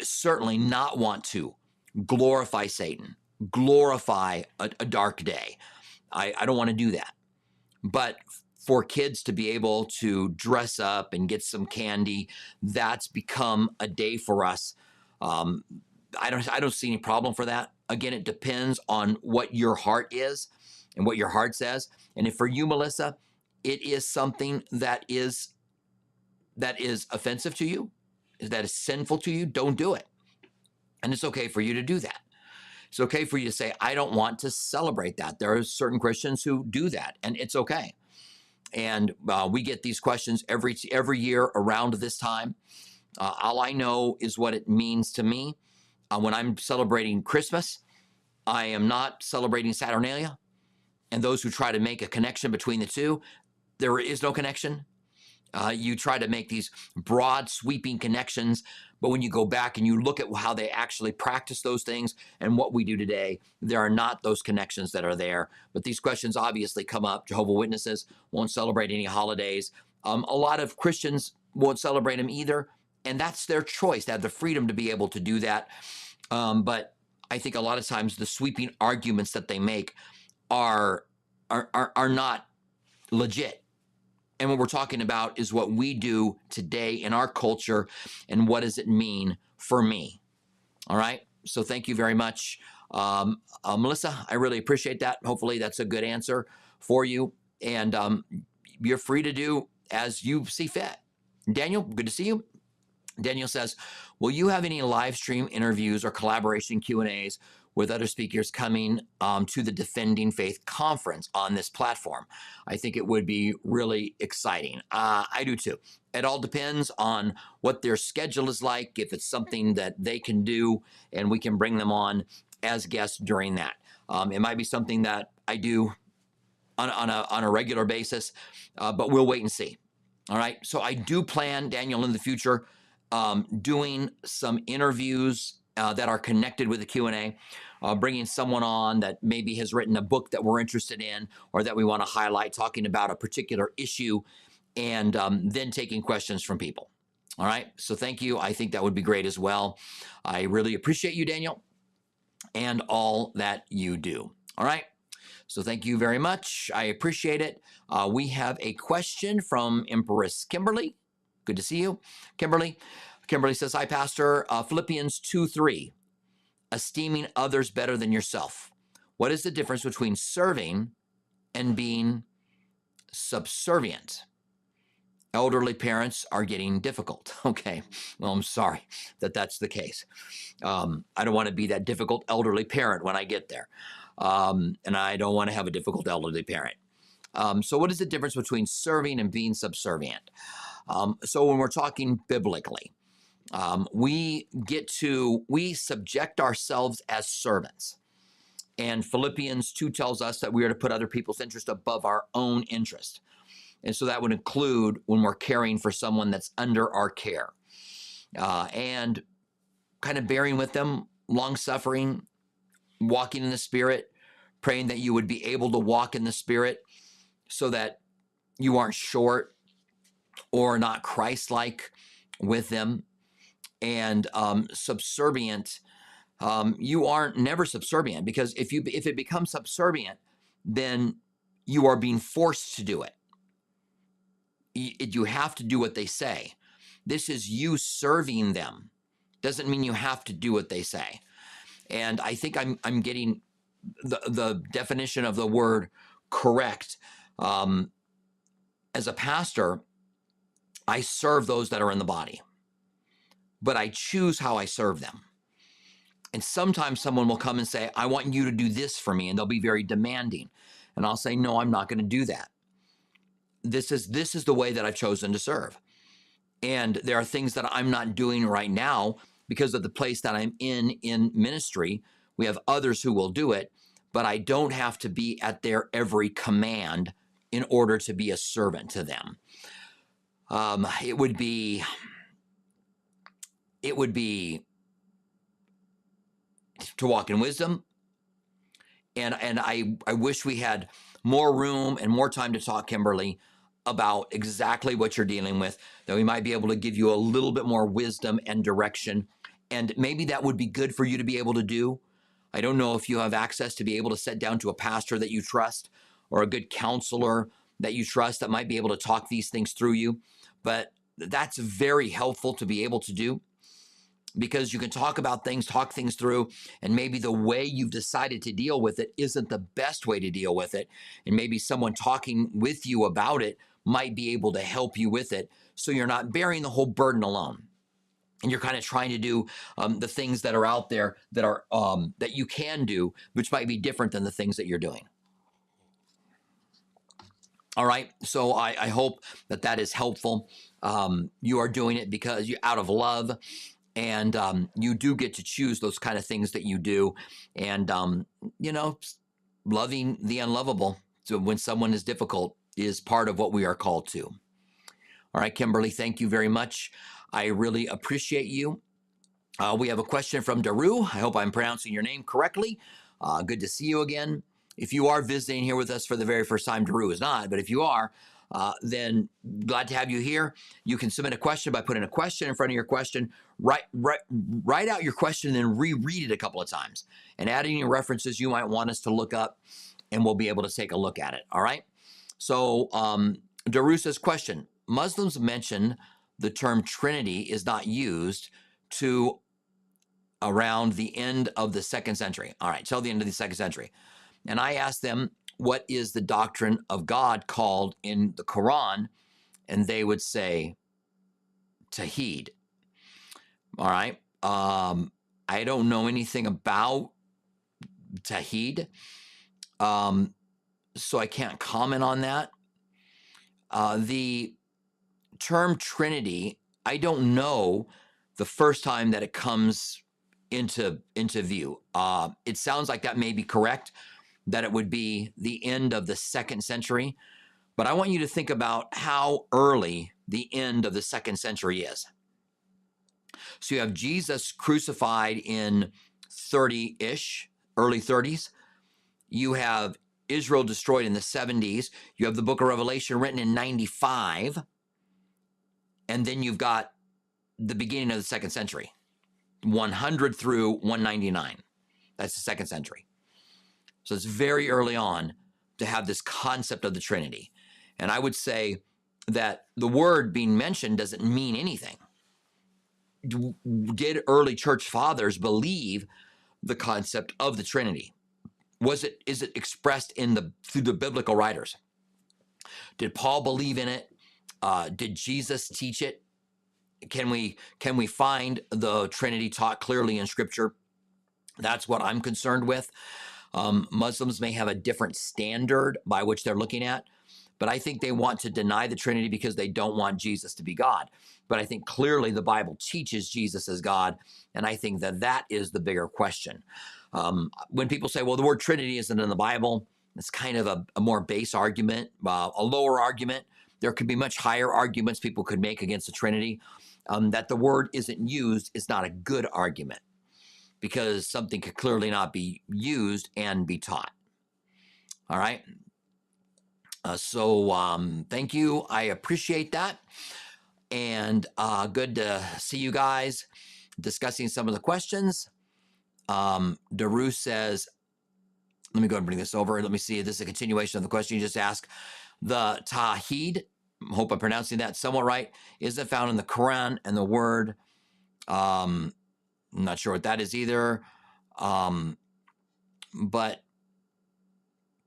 certainly not want to glorify Satan, glorify a, a dark day. I, I don't want to do that. But for kids to be able to dress up and get some candy, that's become a day for us. Um, I don't I don't see any problem for that. Again, it depends on what your heart is and what your heart says. And if for you, Melissa, it is something that is that is offensive to you, that is sinful to you, don't do it. And it's okay for you to do that. It's okay for you to say, I don't want to celebrate that. There are certain Christians who do that, and it's okay and uh, we get these questions every every year around this time. Uh, all I know is what it means to me. Uh, when I'm celebrating Christmas, I am not celebrating Saturnalia. And those who try to make a connection between the two, there is no connection. Uh, you try to make these broad, sweeping connections, but when you go back and you look at how they actually practice those things and what we do today, there are not those connections that are there. But these questions obviously come up. Jehovah Witnesses won't celebrate any holidays. Um, a lot of Christians won't celebrate them either, and that's their choice. They have the freedom to be able to do that. Um, but I think a lot of times the sweeping arguments that they make are are are, are not legit. And what we're talking about is what we do today in our culture and what does it mean for me. All right. So thank you very much. Um, uh, Melissa, I really appreciate that. Hopefully, that's a good answer for you. And um, you're free to do as you see fit. Daniel, good to see you. Daniel says, "Will you have any live stream interviews or collaboration Q and A's with other speakers coming um, to the Defending Faith conference on this platform? I think it would be really exciting. Uh, I do too. It all depends on what their schedule is like. If it's something that they can do, and we can bring them on as guests during that. Um, it might be something that I do on, on a on a regular basis, uh, but we'll wait and see." All right. So I do plan, Daniel, in the future um, doing some interviews uh, that are connected with the q&a uh, bringing someone on that maybe has written a book that we're interested in or that we want to highlight talking about a particular issue and um, then taking questions from people. All right? So thank you. I think that would be great as well. I really appreciate you daniel and all that you do. All right? So thank you very much. I appreciate it. Uh, we have a question from empress kimberly. Good to see you, Kimberly. Kimberly says, Hi, Pastor. Uh, Philippians 2 3, esteeming others better than yourself. What is the difference between serving and being subservient? Elderly parents are getting difficult. *laughs* Okay. Well, I'm sorry that that's the case. Um, I don't want to be that difficult elderly parent when I get there. Um, and I don't want to have a difficult elderly parent. Um, so, what is the difference between serving and being subservient? Um, so when we're talking biblically, um, we get to, we subject ourselves as servants. And Philippians 2 tells us that we are to put other people's interest above our own interest. And so that would include when we're caring for someone that's under our care uh, and kind of bearing with them, long suffering, walking in the Spirit, praying that you would be able to walk in the Spirit so that you aren't short or not Christ like with them and um, subservient. Um, you aren't never subservient because if you if it becomes subservient, then you are being forced to do it. You have to do what they say. This is you serving them. Doesn't mean you have to do what they say. And I think I'm I'm getting the the definition of the word correct. Um, as a pastor, I serve those that are in the body, but I choose how I serve them. And sometimes someone will come and say, I want you to do this for me. And they'll be very demanding. And I'll say, no, I'm not going to do that. This is, this is the way that I've chosen to serve. And there are things that I'm not doing right now because of the place that I'm in in ministry. We have others who will do it, but I don't have to be at their every command in order to be a servant to them um, it would be it would be to walk in wisdom. And and I I wish we had more room and more time to talk Kimberly about exactly what you're dealing with that we might be able to give you a little bit more wisdom and direction. And maybe that would be good for you to be able to do. I don't know if you have access to be able to sit down to a pastor that you trust or a good counselor that you trust that might be able to talk these things through you. But that's very helpful to be able to do because you can talk about things, talk things through, and maybe the way you've decided to deal with it isn't the best way to deal with it. And maybe someone talking with you about it might be able to help you with it so you're not bearing the whole burden alone. And you're kind of trying to do um, the things that are out there that are um, that you can do, which might be different than the things that you're doing. All right. So I, I hope that that is helpful. Um, you are doing it because you're out of love and um, you do get to choose those kind of things that you do. And, um, you know, loving the unlovable so when someone is difficult is part of what we are called to. All right, Kimberly, thank you very much. I really appreciate you. Uh, we have a question from Daru. I hope I'm pronouncing your name correctly. Uh, good to see you again if you are visiting here with us for the very first time, Daru is not, but if you are, uh, then glad to have you here. You can submit a question by putting a question in front of your question. Write, write, write out your question and then reread it a couple of times and add any references you might want us to look up, and we'll be able to take a look at it. All right. So, um, Darusa's question Muslims mention the term Trinity is not used to around the end of the second century. All right, till the end of the second century. And I asked them, what is the doctrine of God called in the Quran? And they would say, Tawheed. All right. Um, I don't know anything about Tawheed. Um, so I can't comment on that. Uh, the term Trinity, I don't know the first time that it comes into into view. Uh, it sounds like that may be correct, that it would be the end of the second century. But I want you to think about how early the end of the second century is. So you have Jesus crucified in 30 ish, early 30s. You have Israel destroyed in the 70s. You have the book of Revelation written in 95. And then you've got the beginning of the second century, 100 through 199. That's the second century. So it's very early on to have this concept of the Trinity. And I would say that the word being mentioned doesn't mean anything. Did early church fathers believe the concept of the Trinity? Was it is it expressed in the through the biblical writers? Did Paul believe in it? Uh, did Jesus teach it? Can we can we find the Trinity taught clearly in Scripture? That's what I'm concerned with. Um, Muslims may have a different standard by which they're looking at, but I think they want to deny the Trinity because they don't want Jesus to be God. But I think clearly the Bible teaches Jesus as God, and I think that that is the bigger question. Um, when people say, well, the word Trinity isn't in the Bible, it's kind of a, a more base argument, uh, a lower argument. There could be much higher arguments people could make against the Trinity. Um, that the word isn't used is not a good argument because something could clearly not be used and be taught. All right. Uh, so um, thank you. I appreciate that. And uh, good to see you guys discussing some of the questions. Um, Daru says, let me go and bring this over. Let me see. If this is a continuation of the question you just asked. The Tahid, hope I'm pronouncing that somewhat right, is it found in the Quran and the word. Um, I'm not sure what that is either. Um, but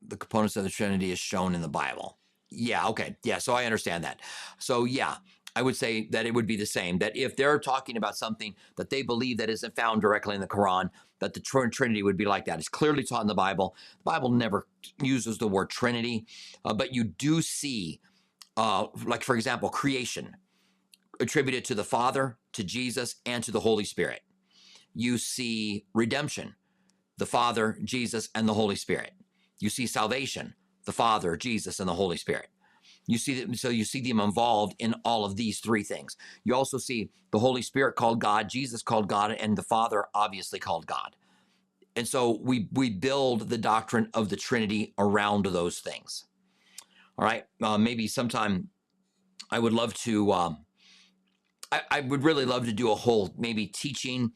the components of the Trinity is shown in the Bible. Yeah, okay. Yeah, so I understand that. So, yeah, I would say that it would be the same. That if they're talking about something that they believe that isn't found directly in the Quran, that the Trinity would be like that. It's clearly taught in the Bible. The Bible never uses the word Trinity, uh, but you do see, uh, like for example, creation attributed to the Father, to Jesus, and to the Holy Spirit. You see redemption, the Father, Jesus, and the Holy Spirit. You see salvation, the Father, Jesus, and the Holy Spirit. You see that, so you see them involved in all of these three things. You also see the Holy Spirit called God, Jesus called God, and the Father obviously called God. And so we we build the doctrine of the Trinity around those things. All right, uh, maybe sometime I would love to. Um, I, I would really love to do a whole maybe teaching,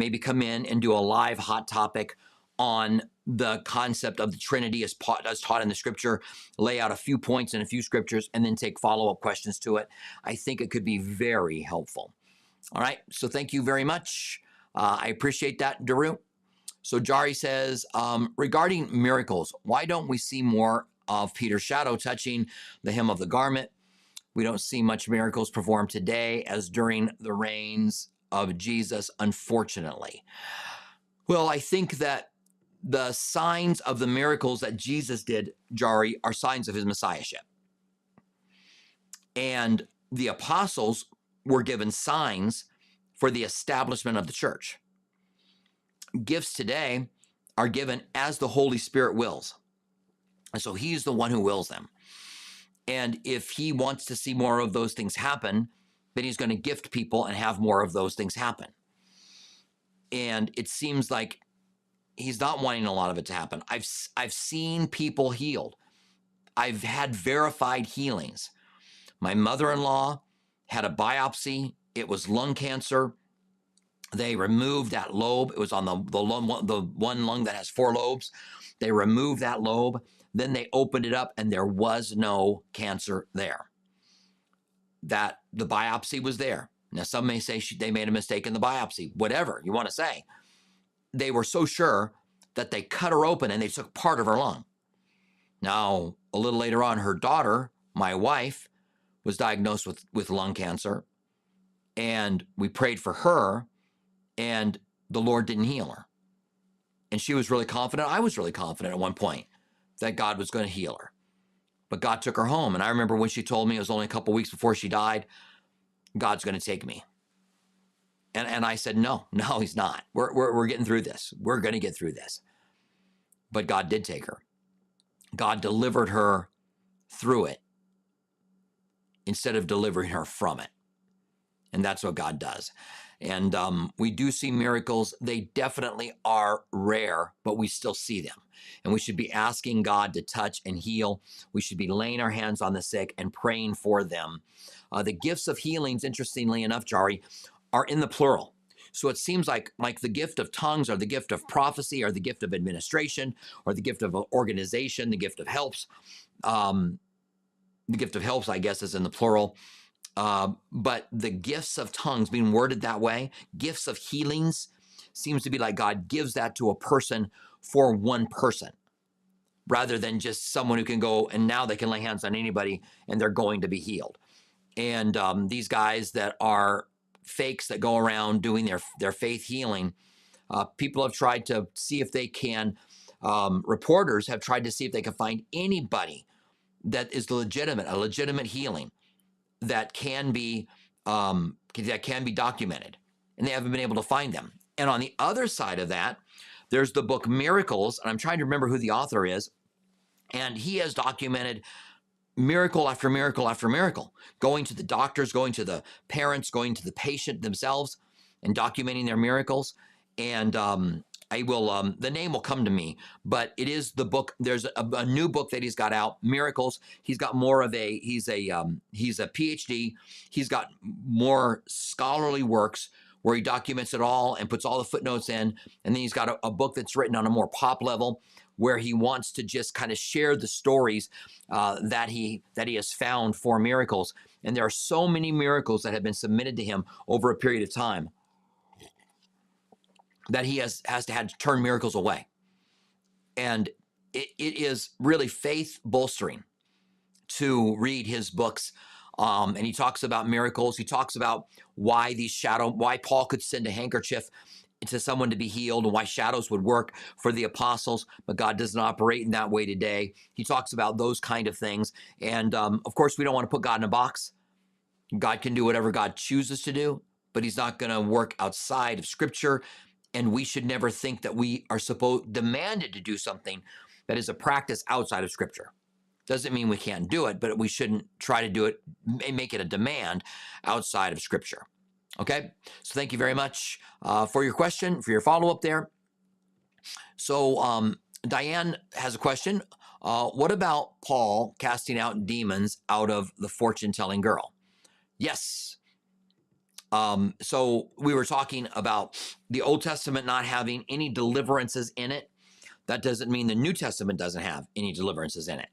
maybe come in and do a live hot topic on the concept of the Trinity as, as taught in the scripture, lay out a few points and a few scriptures, and then take follow up questions to it. I think it could be very helpful. All right, so thank you very much. Uh, I appreciate that, Daru. So Jari says, um, regarding miracles, why don't we see more of Peter's shadow touching the hem of the garment? We don't see much miracles performed today as during the reigns of Jesus, unfortunately. Well, I think that the signs of the miracles that Jesus did, Jari, are signs of his messiahship. And the apostles were given signs for the establishment of the church. Gifts today are given as the Holy Spirit wills. And so he's the one who wills them. And if he wants to see more of those things happen, then he's going to gift people and have more of those things happen. And it seems like he's not wanting a lot of it to happen. I've I've seen people healed. I've had verified healings. My mother-in-law had a biopsy. It was lung cancer. They removed that lobe. It was on the the, lung, the one lung that has four lobes. They removed that lobe. Then they opened it up, and there was no cancer there. That the biopsy was there. Now, some may say she, they made a mistake in the biopsy, whatever you want to say. They were so sure that they cut her open and they took part of her lung. Now, a little later on, her daughter, my wife, was diagnosed with, with lung cancer. And we prayed for her, and the Lord didn't heal her. And she was really confident. I was really confident at one point that God was going to heal her. But God took her home. And I remember when she told me it was only a couple weeks before she died, God's going to take me. And, and I said, no, *laughs* no, he's not. We're, we're, we're getting through this. We're going to get through this. But God did take her. God delivered her through it instead of delivering her from it. And that's what God does. And um, we do see miracles. They definitely are rare, but we still see them. And we should be asking God to touch and heal. We should be laying our hands on the sick and praying for them. Uh, the gifts of healings, interestingly enough, Jari, are in the plural. So it seems like like the gift of tongues or the gift of prophecy or the gift of administration or the gift of organization, the gift of helps. Um, the gift of helps, I guess, is in the plural. Uh, but the gifts of tongues being worded that way, gifts of healings, seems to be like God gives that to a person for one person rather than just someone who can go and now they can lay hands on anybody and they're going to be healed. And um, these guys that are fakes that go around doing their their faith healing. Uh, people have tried to see if they can. Um, reporters have tried to see if they can find anybody that is legitimate, a legitimate healing that can be um, that can be documented, and they haven't been able to find them. And on the other side of that, there's the book Miracles, and I'm trying to remember who the author is, and he has documented miracle after miracle after miracle, going to the doctors, going to the parents, going to the patient themselves, and documenting their miracles. And um, I will, um, the name will come to me, but it is the book. There's a, a, new book that he's got out, Miracles. He's got more of a, he's a, um, he's a PhD. He's got more scholarly works where he documents it all and puts all the footnotes in. And then he's got a, a book that's written on a more pop level where he wants to just kind of share the stories uh, that he that he has found for miracles. And there are so many miracles that have been submitted to him over a period of time that he has has to had to turn miracles away. And it, it is really faith bolstering to read his books. Um, and he talks about miracles. He talks about why these shadow, why Paul could send a handkerchief to someone to be healed and why shadows would work for the apostles, but God doesn't operate in that way today. He talks about those kind of things. And um, of course, we don't want to put God in a box. God can do whatever God chooses to do, but he's not going to work outside of scripture. And we should never think that we are supposed demanded to do something that is a practice outside of scripture. Doesn't mean we can't do it, but we shouldn't try to do it, make it a demand outside of scripture. Okay, so thank you very much uh, for your question, for your follow up there. So um, Diane has a question. Uh, what about Paul casting out demons out of the fortune telling girl? Yes. Um, so we were talking about the Old Testament not having any deliverances in it. That doesn't mean the New Testament doesn't have any deliverances in it.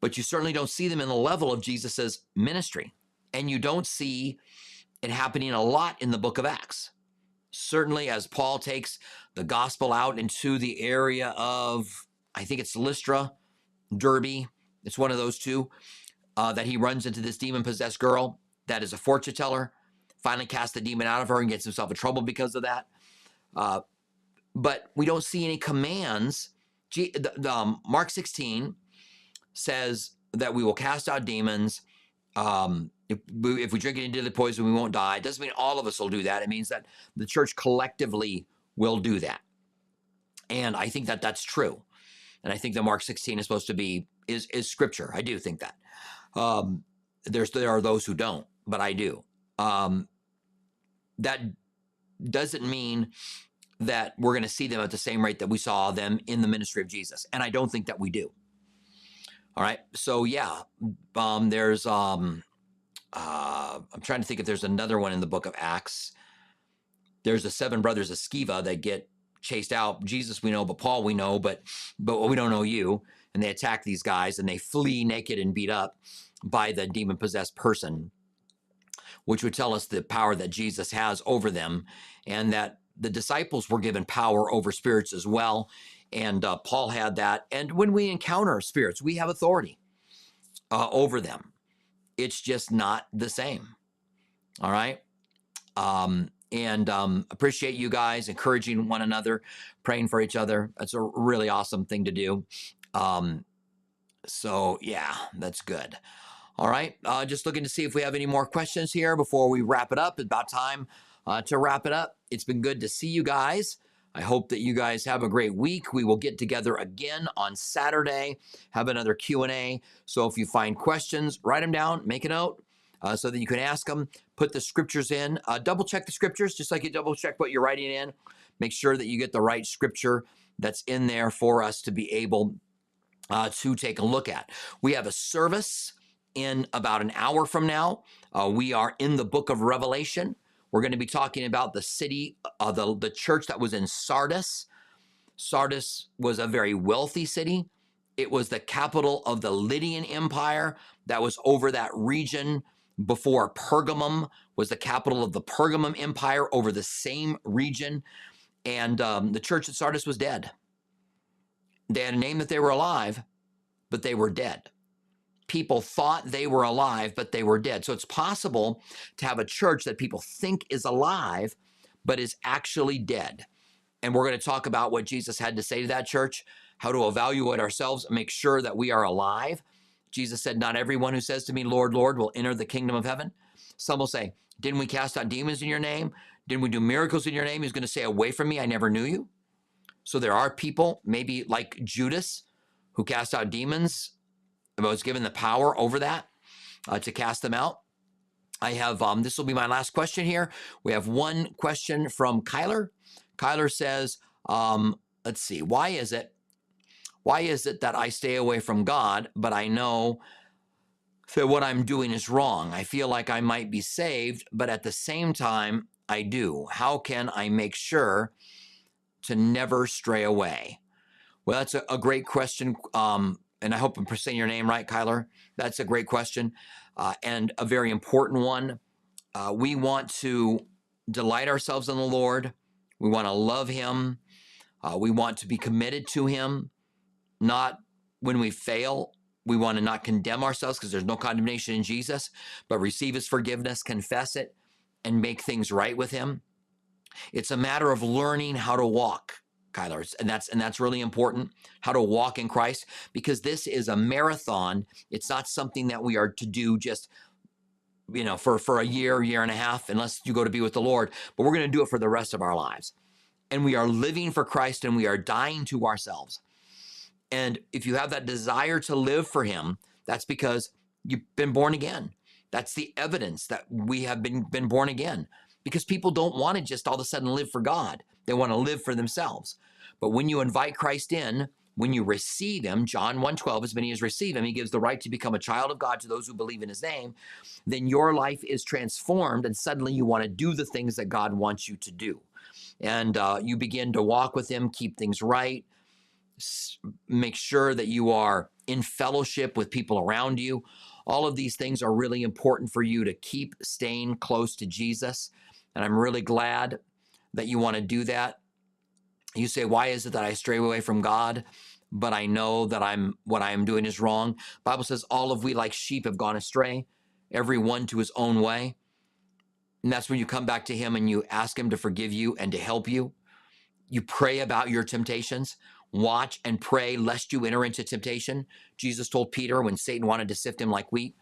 But you certainly don't see them in the level of Jesus's ministry. And you don't see it happening a lot in the book of Acts. Certainly, as Paul takes the gospel out into the area of, I think it's Lystra, Derbe, it's one of those two, uh, that he runs into this demon possessed girl that is a fortune teller, finally casts the demon out of her and gets himself in trouble because of that. Uh, but we don't see any commands. G- the, the, um, Mark 16 says that we will cast out demons. Um, if we, if we drink the poison, we won't die. It doesn't mean all of us will do that. It means that the church collectively will do that. And I think that that's true. And I think that Mark 16 is supposed to be is is scripture. I do think that. Um, there's there are those who don't, but I do. Um, that doesn't mean that we're going to see them at the same rate that we saw them in the ministry of Jesus, and I don't think that we do. All right. So yeah, um, there's um, uh, I'm trying to think if there's another one in the book of Acts. There's the seven brothers of Sceva that get chased out. Jesus we know, but Paul we know, but but we don't know you. And they attack these guys and they flee naked and beat up by the demon possessed person, which would tell us the power that Jesus has over them and that the disciples were given power over spirits as well. And uh, Paul had that. And when we encounter spirits, we have authority uh, over them. It's just not the same. All right. Um, and um, appreciate you guys encouraging one another, praying for each other. That's a really awesome thing to do. Um, so, yeah, that's good. All right. Uh, just looking to see if we have any more questions here before we wrap it up. It's about time uh, to wrap it up. It's been good to see you guys. I hope that you guys have a great week. We will get together again on Saturday, have another Q&A. So if you find questions, write them down, make a note uh, so that you can ask them, put the scriptures in, uh, double check the scriptures, just like you double check what you're writing in. Make sure that you get the right scripture that's in there for us to be able uh, to take a look at. We have a service in about an hour from now. Uh, we are in the book of Revelation. We're going to be talking about the city, uh, the, the church that was in Sardis. Sardis was a very wealthy city. It was the capital of the Lydian Empire that was over that region before Pergamum was the capital of the Pergamum Empire over the same region. And um, the church at Sardis was dead. They had a name that they were alive, but they were dead people thought they were alive, but they were dead. So it's possible to have a church that people think is alive, but is actually dead. And we're going to talk about what Jesus had to say to that church, how to evaluate ourselves, make sure that we are alive. Jesus said, Not everyone who says to me, Lord, Lord, will enter the kingdom of heaven. Some will say, Didn't we cast out demons in your name? Didn't we do miracles in your name? He's going to say, Away from me, I never knew you. So there are people, maybe like Judas, who cast out demons was given the power over that uh, to cast them out. I have, um, this will be my last question here. We have one question from Kyler. Kyler says, um, let's see, why is it, why is it that I stay away from God, but I know that what I'm doing is wrong? I feel like I might be saved, but at the same time, I do. How can I make sure to never stray away? Well, that's a, a great question, um, and I hope I'm saying your name right, Kyler. That's a great question uh, and a very important one. Uh, we want to delight ourselves in the Lord. We want to love Him. Uh, we want to be committed to Him, not when we fail. We want to not condemn ourselves because there's no condemnation in Jesus, but receive His forgiveness, confess it, and make things right with Him. It's a matter of learning how to walk Kyler. And that's and that's really important, how to walk in Christ, because this is a marathon. It's not something that we are to do just you know for for a year, year and a half, unless you go to be with the Lord. But we're going to do it for the rest of our lives. And we are living for Christ and we are dying to ourselves. And if you have that desire to live for him, that's because you've been born again. That's the evidence that we have been, been born again. Because people don't want to just all of a sudden live for God. They want to live for themselves. But when you invite Christ in, when you receive him, John 1:12, as many as receive him, he gives the right to become a child of God to those who believe in his name, then your life is transformed and suddenly you want to do the things that God wants you to do. And uh, you begin to walk with him, keep things right, make sure that you are in fellowship with people around you. All of these things are really important for you to keep staying close to Jesus. And I'm really glad that you want to do that. You say, why is it that I stray away from God? But I know that I'm what I am doing is wrong. Bible says all of we like sheep have gone astray, every one to his own way. And that's when you come back to him and you ask him to forgive you and to help you. You pray about your temptations. Watch and pray lest you enter into temptation. Jesus told Peter when Satan wanted to sift him like wheat.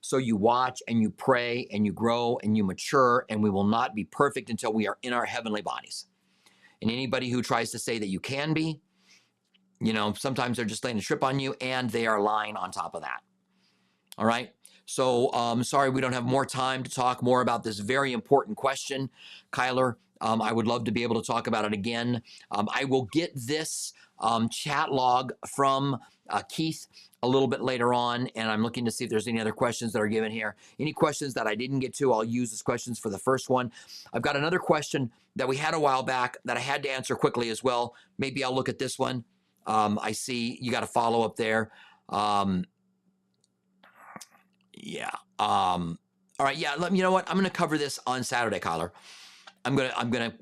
So you watch and you pray and you grow and you mature, and we will not be perfect until we are in our heavenly bodies. And anybody who tries to say that you can be, you know, sometimes they're just laying a trip on you and they are lying on top of that. All right. So um, sorry we don't have more time to talk more about this very important question, Kyler. Um, I would love to be able to talk about it again. Um, I will get this um, chat log from uh, Keith a little bit later on, and I'm looking to see if there's any other questions that are given here. Any questions that I didn't get to, I'll use as questions for the first one. I've got another question that we had a while back that I had to answer quickly as well. Maybe I'll look at this one. Um, I see you got a follow up there. Um, yeah. Um, all right. Yeah. Let me. You know what? I'm going to cover this on Saturday, Kyler. I'm gonna. I'm gonna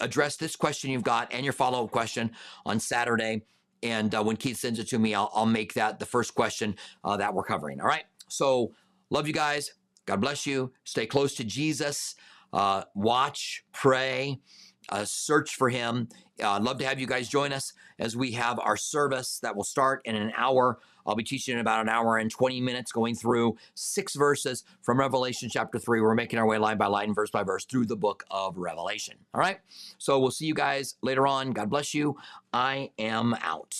address this question you've got and your follow up question on Saturday. And uh, when Keith sends it to me, I'll, I'll make that the first question uh, that we're covering. All right. So love you guys. God bless you. Stay close to Jesus. Uh, watch, pray, uh, search for Him. Uh, I'd love to have you guys join us as we have our service that will start in an hour. I'll be teaching in about an hour and 20 minutes, going through six verses from Revelation chapter 3. We're making our way line by line, verse by verse, through the book of Revelation. All right. So we'll see you guys later on. God bless you. I am out.